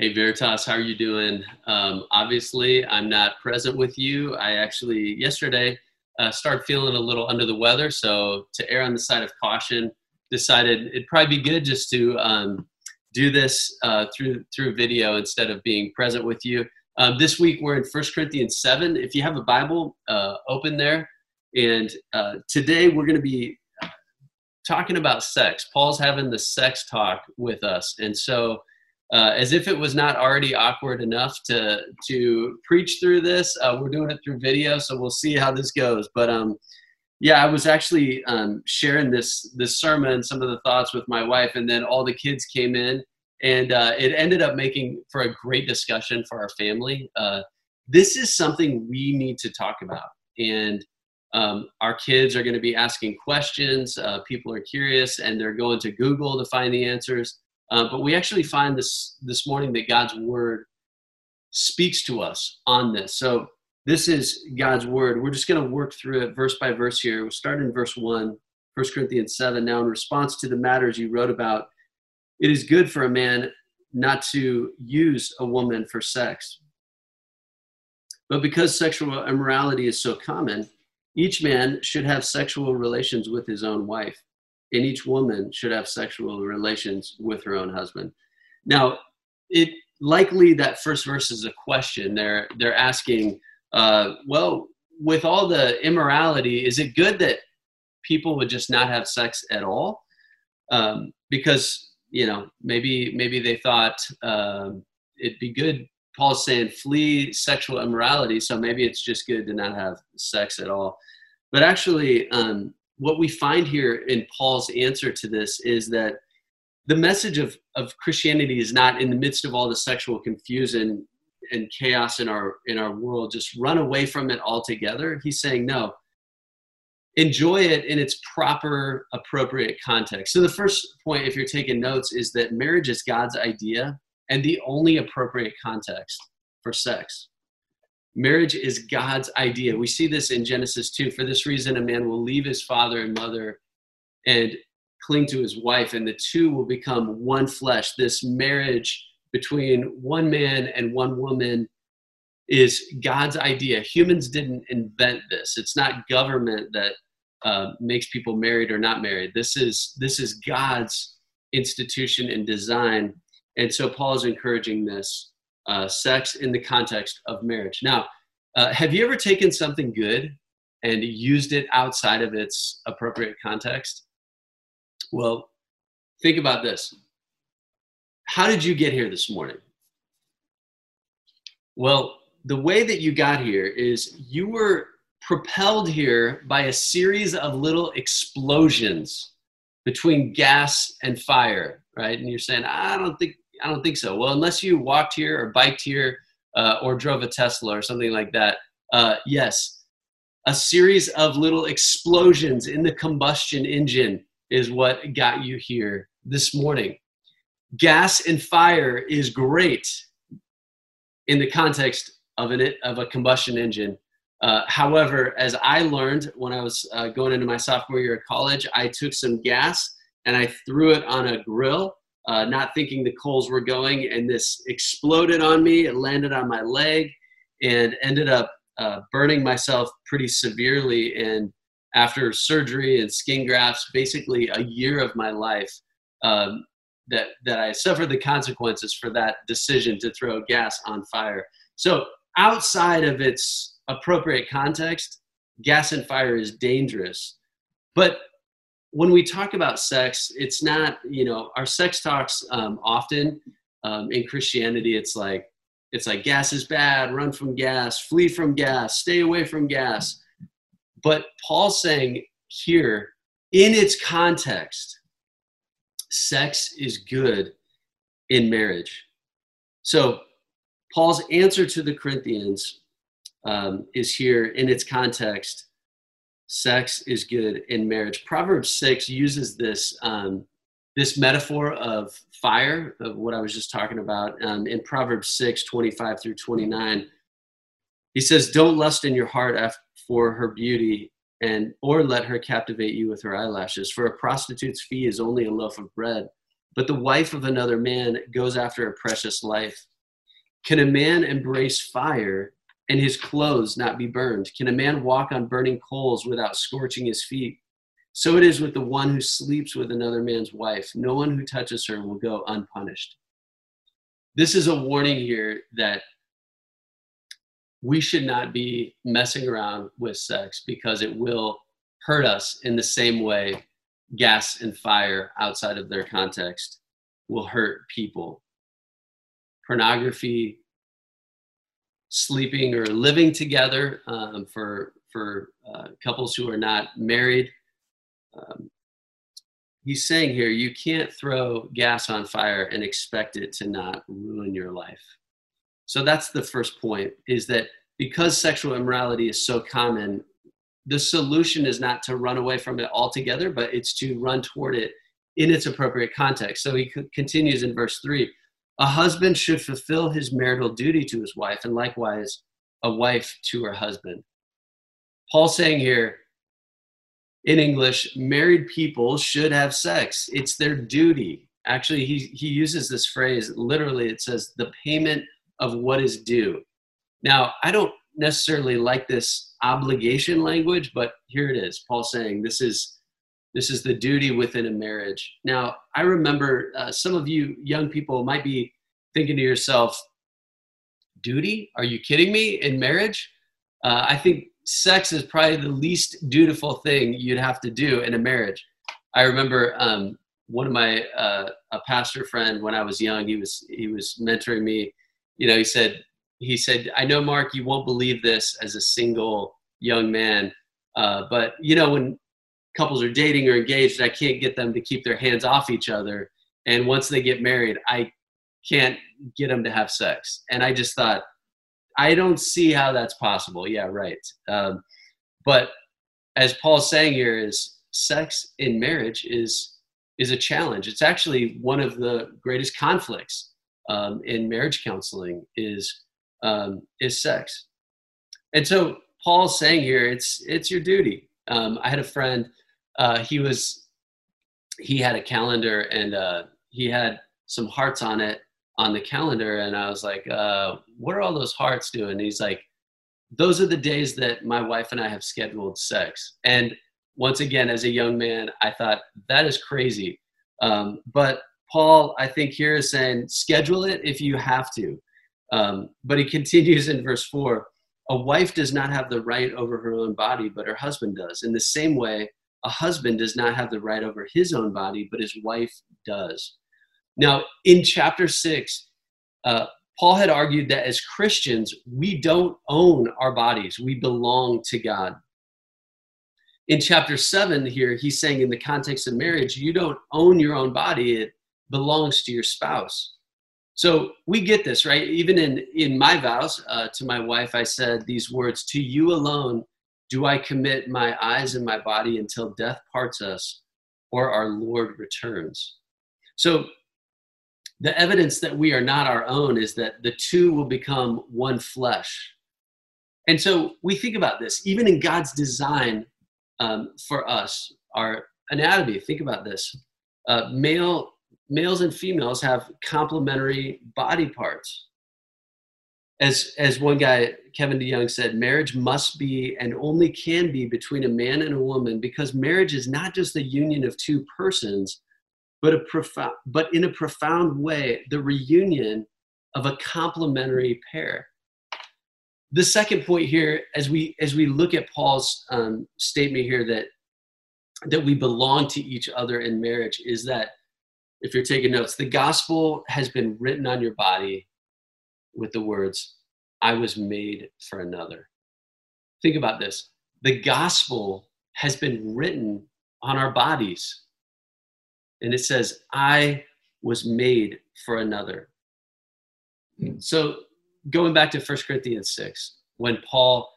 Hey Veritas, how are you doing? Um, obviously, I'm not present with you. I actually yesterday uh, started feeling a little under the weather, so to err on the side of caution, decided it'd probably be good just to um, do this uh, through through video instead of being present with you. Um, this week we're in First Corinthians seven. If you have a Bible, uh, open there, and uh, today we're going to be talking about sex. Paul's having the sex talk with us, and so uh, as if it was not already awkward enough to to preach through this. Uh, we're doing it through video, so we'll see how this goes. But um, yeah, I was actually um, sharing this this sermon, some of the thoughts with my wife, and then all the kids came in, and uh, it ended up making for a great discussion for our family. Uh, this is something we need to talk about, and um, our kids are going to be asking questions. Uh, people are curious, and they're going to Google to find the answers. Uh, but we actually find this this morning that God's word speaks to us on this. So this is God's word. We're just going to work through it verse by verse here. We'll start in verse 1, 1 Corinthians 7. Now, in response to the matters you wrote about, it is good for a man not to use a woman for sex. But because sexual immorality is so common, each man should have sexual relations with his own wife and each woman should have sexual relations with her own husband. Now, it likely that first verse is a question. They're they're asking, uh, well, with all the immorality, is it good that people would just not have sex at all? Um, because you know maybe maybe they thought um, it'd be good. Paul's saying flee sexual immorality, so maybe it's just good to not have sex at all. But actually, um, what we find here in Paul's answer to this is that the message of, of Christianity is not in the midst of all the sexual confusion and chaos in our in our world, just run away from it altogether. He's saying, no, enjoy it in its proper, appropriate context. So the first point, if you're taking notes, is that marriage is God's idea and the only appropriate context for sex. Marriage is God's idea. We see this in Genesis 2. For this reason, a man will leave his father and mother and cling to his wife, and the two will become one flesh. This marriage between one man and one woman is God's idea. Humans didn't invent this. It's not government that uh, makes people married or not married. This is this is God's institution and design. And so Paul is encouraging this uh, sex in the context of marriage. Now, uh, have you ever taken something good and used it outside of its appropriate context? Well, think about this. How did you get here this morning? Well, the way that you got here is you were propelled here by a series of little explosions between gas and fire, right? And you're saying, I don't think I don't think so. Well, unless you walked here or biked here uh, or drove a Tesla or something like that, uh, yes, a series of little explosions in the combustion engine is what got you here this morning. Gas and fire is great in the context of an of a combustion engine. Uh, however, as I learned when I was uh, going into my sophomore year of college, I took some gas and I threw it on a grill uh, not thinking the coals were going, and this exploded on me. It landed on my leg and ended up uh, burning myself pretty severely. And after surgery and skin grafts, basically a year of my life, um, that that I suffered the consequences for that decision to throw gas on fire. So outside of its appropriate context, gas and fire is dangerous. But when we talk about sex, it's not, you know, our sex talks um, often um, in Christianity, it's like, it's like gas is bad, run from gas, flee from gas, stay away from gas. But Paul's saying here, in its context, sex is good in marriage. So Paul's answer to the Corinthians um, is here in its context sex is good in marriage. Proverbs 6 uses this, um, this metaphor of fire, of what I was just talking about, um, in Proverbs 6 25 through 29. He says, Don't lust in your heart for her beauty, and or let her captivate you with her eyelashes. For a prostitute's fee is only a loaf of bread, but the wife of another man goes after a precious life. Can a man embrace fire and his clothes not be burned? Can a man walk on burning coals without scorching his feet? So it is with the one who sleeps with another man's wife. No one who touches her will go unpunished. This is a warning here that we should not be messing around with sex because it will hurt us in the same way gas and fire outside of their context will hurt people. Pornography, sleeping or living together um, for for uh, couples who are not married. Um, he's saying here, you can't throw gas on fire and expect it to not ruin your life. So that's the first point: is that because sexual immorality is so common, the solution is not to run away from it altogether, but it's to run toward it in its appropriate context. So he continues in verse 3 A husband should fulfill his marital duty to his wife, and likewise a wife to her husband. Paul's saying here, in English, married people should have sex. It's their duty. Actually, he, he uses this phrase literally, it says, the payment of what is due. Now, I don't necessarily like this obligation language, but here it is. Paul saying this is this is the duty within a marriage. Now, I remember uh, some of you young people might be thinking to yourself, duty? Are you kidding me? In marriage? Uh, I think sex is probably the least dutiful thing you'd have to do in a marriage. I remember um, one of my uh, a pastor friend when I was young. He was he was mentoring me. You know, he said he said, "I know, Mark, you won't believe this as a single young man, uh, but you know when couples are dating or engaged, I can't get them to keep their hands off each other, and once they get married, I can't get them to have sex." And I just thought, I don't see how that's possible. Yeah, right. Um, but as Paul's saying here, is sex in marriage is is a challenge. It's actually one of the greatest conflicts um, in marriage counseling. Is um, is sex. And so Paul's saying here, it's it's your duty. Um, I had a friend. Uh, he was he had a calendar and uh, he had some hearts on it on the calendar, and I was like, uh, "What are all those hearts doing?" And he's like, "Those are the days that my wife and I have scheduled sex." And once again, as a young man, I thought that is crazy. Um, but Paul, I think here is saying, schedule it if you have to. Um, but he continues in verse 4 A wife does not have the right over her own body, but her husband does. In the same way, a husband does not have the right over his own body, but his wife does. Now, in chapter 6, uh, Paul had argued that as Christians, we don't own our bodies, we belong to God. In chapter 7, here, he's saying in the context of marriage, you don't own your own body, it belongs to your spouse. So we get this, right? Even in, in my vows uh, to my wife, I said these words To you alone do I commit my eyes and my body until death parts us or our Lord returns. So the evidence that we are not our own is that the two will become one flesh. And so we think about this, even in God's design um, for us, our anatomy, think about this. Uh, male males and females have complementary body parts. As, as one guy, Kevin DeYoung, said, marriage must be and only can be between a man and a woman because marriage is not just the union of two persons, but, a profound, but in a profound way, the reunion of a complementary pair. The second point here, as we as we look at Paul's um, statement here that that we belong to each other in marriage, is that if you're taking notes, the gospel has been written on your body with the words, I was made for another. Think about this. The gospel has been written on our bodies. And it says, I was made for another. So going back to 1 Corinthians 6, when Paul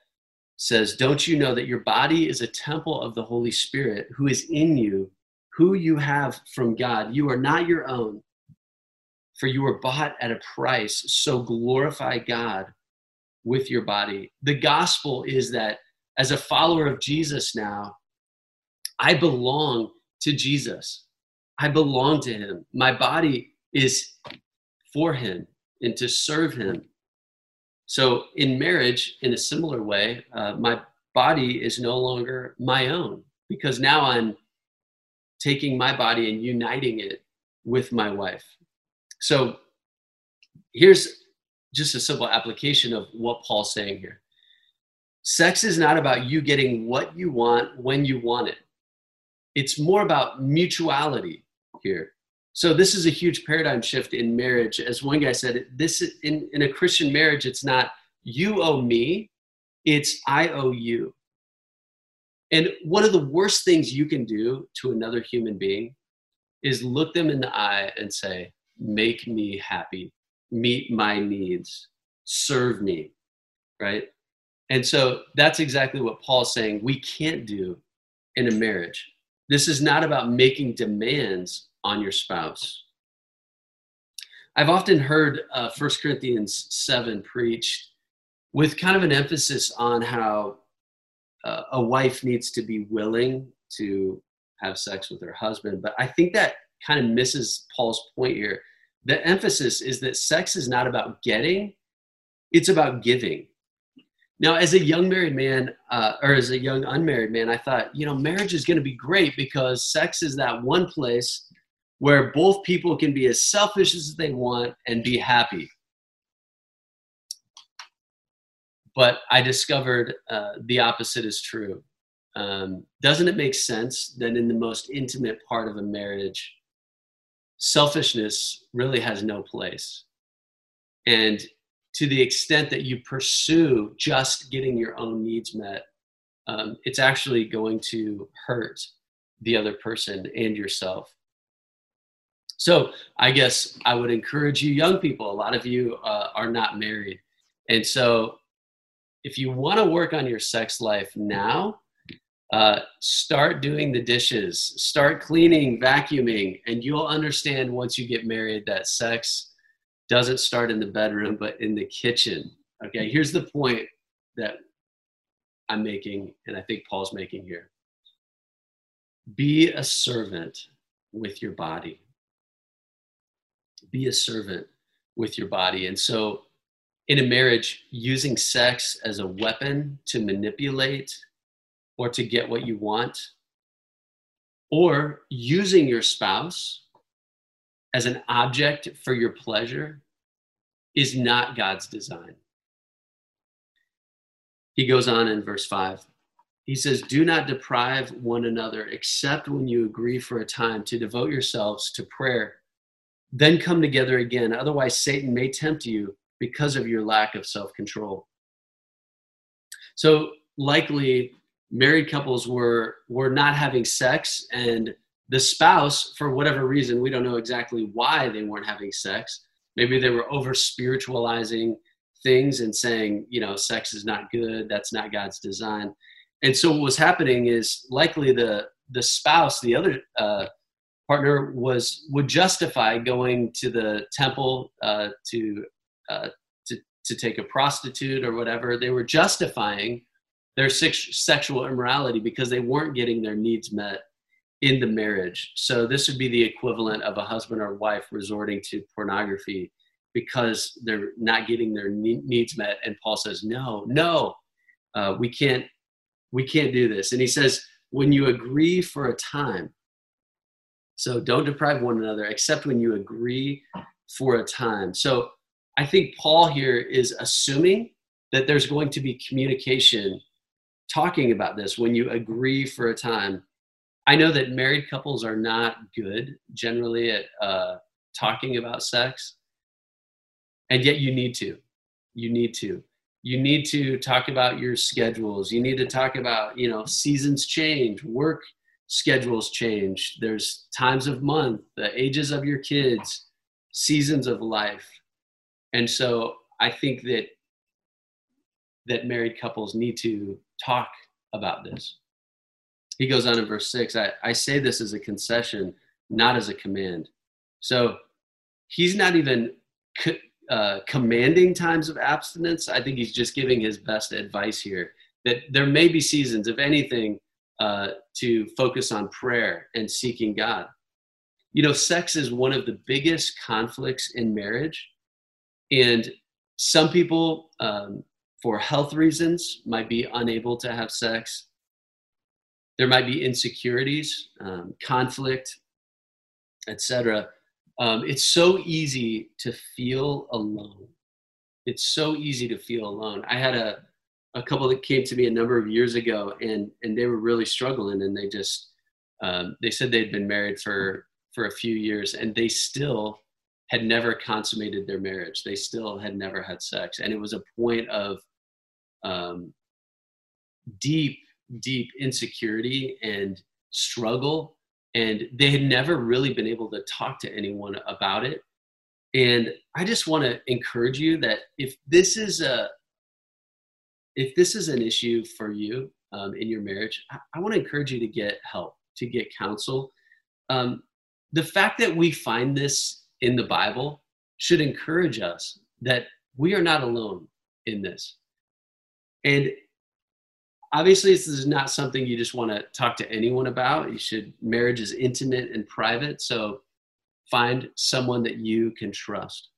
says, Don't you know that your body is a temple of the Holy Spirit who is in you, who you have from God. You are not your own, for you were bought at a price. So glorify God with your body. The gospel is that as a follower of Jesus now, I belong to Jesus. I belong to him. My body is for him and to serve him. So in marriage, in a similar way, uh, my body is no longer my own because now I'm taking my body and uniting it with my wife. So here's just a simple application of what Paul's saying here. Sex is not about you getting what you want when you want it. It's more about mutuality here. So this is a huge paradigm shift in marriage. As one guy said, this in, in a Christian marriage, it's not you owe me, it's I owe you. And one of the worst things you can do to another human being is look them in the eye and say, make me happy, meet my needs, serve me, right? And so that's exactly what Paul's saying we can't do in a marriage. This is not about making demands on your spouse. I've often heard uh, 1 Corinthians 7 preached with kind of an emphasis on how uh, a wife needs to be willing to have sex with her husband. But I think that kind of misses Paul's point here. The emphasis is that sex is not about getting, it's about giving. Now, as a young married man, uh, or as a young unmarried man, I thought, you know, marriage is going to be great because sex is that one place where both people can be as selfish as they want and be happy. But I discovered uh, the opposite is true. Um, doesn't it make sense that in the most intimate part of a marriage, selfishness really has no place? And to the extent that you pursue just getting your own needs met, um, it's actually going to hurt the other person and yourself. So I guess I would encourage you, young people. A lot of you uh, are not married, and so if you want to work on your sex life now, uh, start doing the dishes, start cleaning, vacuuming, and you'll understand once you get married that sex doesn't start in the bedroom, but in the kitchen. Okay, here's the point that I'm making, and I think Paul's making here be a servant with your body. Be a servant with your body. And so, in a marriage, using sex as a weapon to manipulate or to get what you want, or using your spouse as an object for your pleasure is not God's design. He goes on in verse 5. He says, Do not deprive one another except when you agree for a time to devote yourselves to prayer. Then come together again. Otherwise, Satan may tempt you because of your lack of self control. So, likely, married couples were, were not having sex, and the spouse, for whatever reason, we don't know exactly why they weren't having sex. Maybe they were over spiritualizing things and saying, you know, sex is not good, that's not God's design. And so what was happening is likely the the spouse, the other uh, partner, was would justify going to the temple uh, to uh, to to take a prostitute or whatever. They were justifying their sex, sexual immorality because they weren't getting their needs met in the marriage. So this would be the equivalent of a husband or wife resorting to pornography because they're not getting their needs met. And Paul says, "No, no, uh, we can't, we can't do this." And he says, "When you agree for a time, so don't deprive one another, except when you agree for a time." So I think Paul here is assuming that there's going to be communication talking about this when you agree for a time I know that married couples are not good generally at uh, talking about sex, and yet you need to. You need to. You need to talk about your schedules. You need to talk about, you know, seasons change, work schedules change. There's times of month, the ages of your kids, seasons of life. And so I think that that married couples need to talk about this he goes on in verse 6 I, I say this as a concession, not as a command. So he's not even co- uh, commanding times of abstinence. I think he's just giving his best advice here that there may be seasons, if anything, uh, to focus on prayer and seeking God. You know, sex is one of the biggest conflicts in marriage. And some people, um, for health reasons, might be unable to have sex. There might be insecurities, um, conflict, etc. Um, it's so easy to feel alone. It's so easy to feel alone. I had a a couple that came to me a number of years ago, and and they were really struggling, and they just um, they said they'd been married for for a few years, and they still had never consummated their marriage. They still had never had sex, and it was a point of um, deep, deep insecurity and struggle, and they had never really been able to talk to anyone about it. And I just want to encourage you that if this is a if this is an issue for you um, in your marriage, I, I want to encourage you to get help, to get counsel. Um, the fact that we find this in the Bible should encourage us that we are not alone in this. And obviously, this is not something you just want to talk to anyone about. You should, marriage is intimate and private. So find someone that you can trust.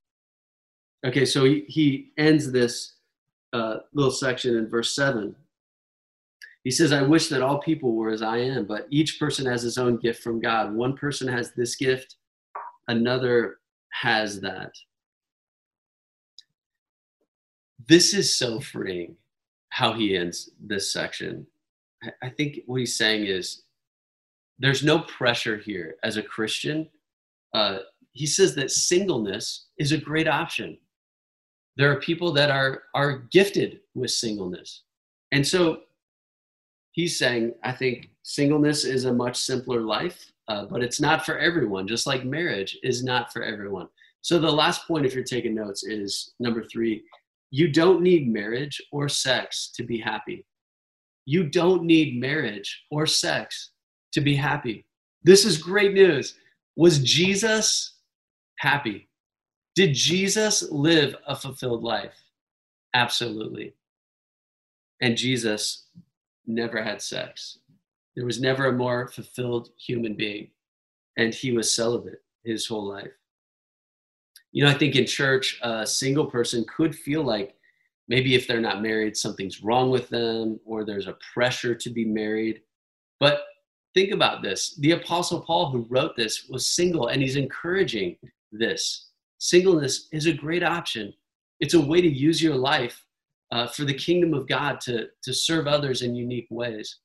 Okay, so he, ends this uh, little section in verse 7. He says, I wish that all people were as I am, but each person has his own gift from God. One person has this gift, another has that. This is so freeing how he ends this section. I think what he's saying is there's no pressure here as a Christian. Uh, he says that singleness is a great option there are people that are are gifted with singleness and so he's saying i think singleness is a much simpler life uh, but it's not for everyone just like marriage is not for everyone so the last point if you're taking notes is number three you don't need marriage or sex to be happy you don't need marriage or sex to be happy this is great news was jesus happy did Jesus live a fulfilled life? Absolutely. And Jesus never had sex. There was never a more fulfilled human being. And he was celibate his whole life. You know, I think in church, a single person could feel like maybe if they're not married, something's wrong with them or there's a pressure to be married. But think about this the Apostle Paul, who wrote this, was single and he's encouraging this singleness is a great option. It's a way to use your life uh, for the kingdom of God to, to serve others in unique ways.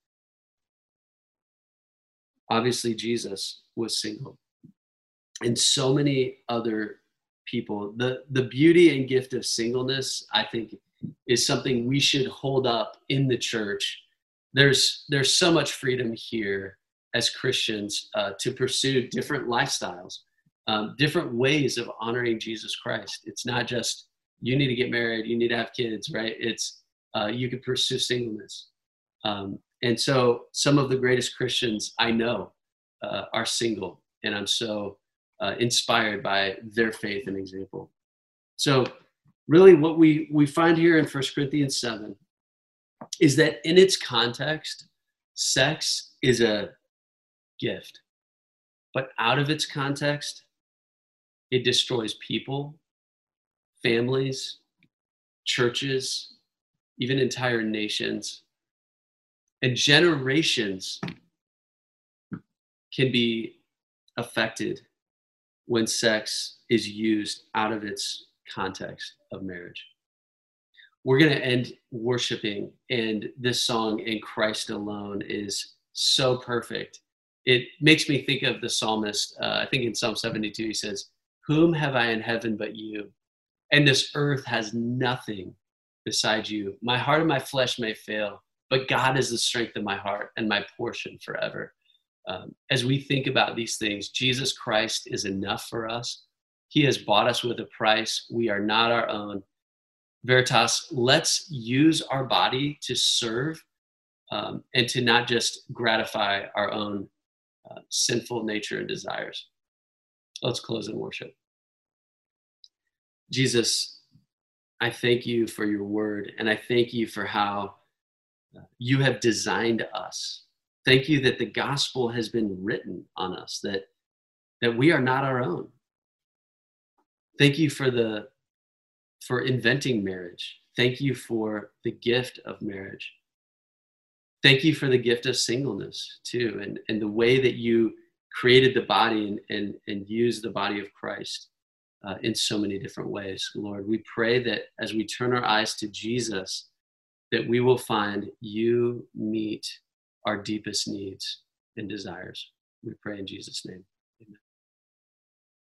Obviously, Jesus was single. And so many other people. The, the beauty and gift of singleness, I think, is something we should hold up in the church. There's, there's so much freedom here as Christians uh, to pursue different lifestyles um, different ways of honoring Jesus Christ. It's not just you need to get married, you need to have kids, right? It's uh, you could pursue singleness. Um, and so some of the greatest Christians I know uh, are single, and I'm so uh, inspired by their faith and example. So, really, what we, we find here in 1 Corinthians 7 is that in its context, sex is a gift. But out of its context, it destroys people, families, churches, even entire nations. And generations can be affected when sex is used out of its context of marriage. We're going to end worshiping, and this song, In Christ Alone, is so perfect. It makes me think of the psalmist. Uh, I think in Psalm 72, he says, whom have I in heaven but you? And this earth has nothing beside you. My heart and my flesh may fail, but God is the strength of my heart and my portion forever. Um, as we think about these things, Jesus Christ is enough for us. He has bought us with a price. We are not our own. Veritas, let's use our body to serve um, and to not just gratify our own uh, sinful nature and desires. Let's close in worship. Jesus, I thank you for your word, and I thank you for how you have designed us. Thank you that the gospel has been written on us, that, that we are not our own. Thank you for the for inventing marriage. Thank you for the gift of marriage. Thank you for the gift of singleness too, and, and the way that you created the body and, and, and used the body of Christ uh, in so many different ways. Lord, we pray that as we turn our eyes to Jesus, that we will find you meet our deepest needs and desires. We pray in Jesus' name.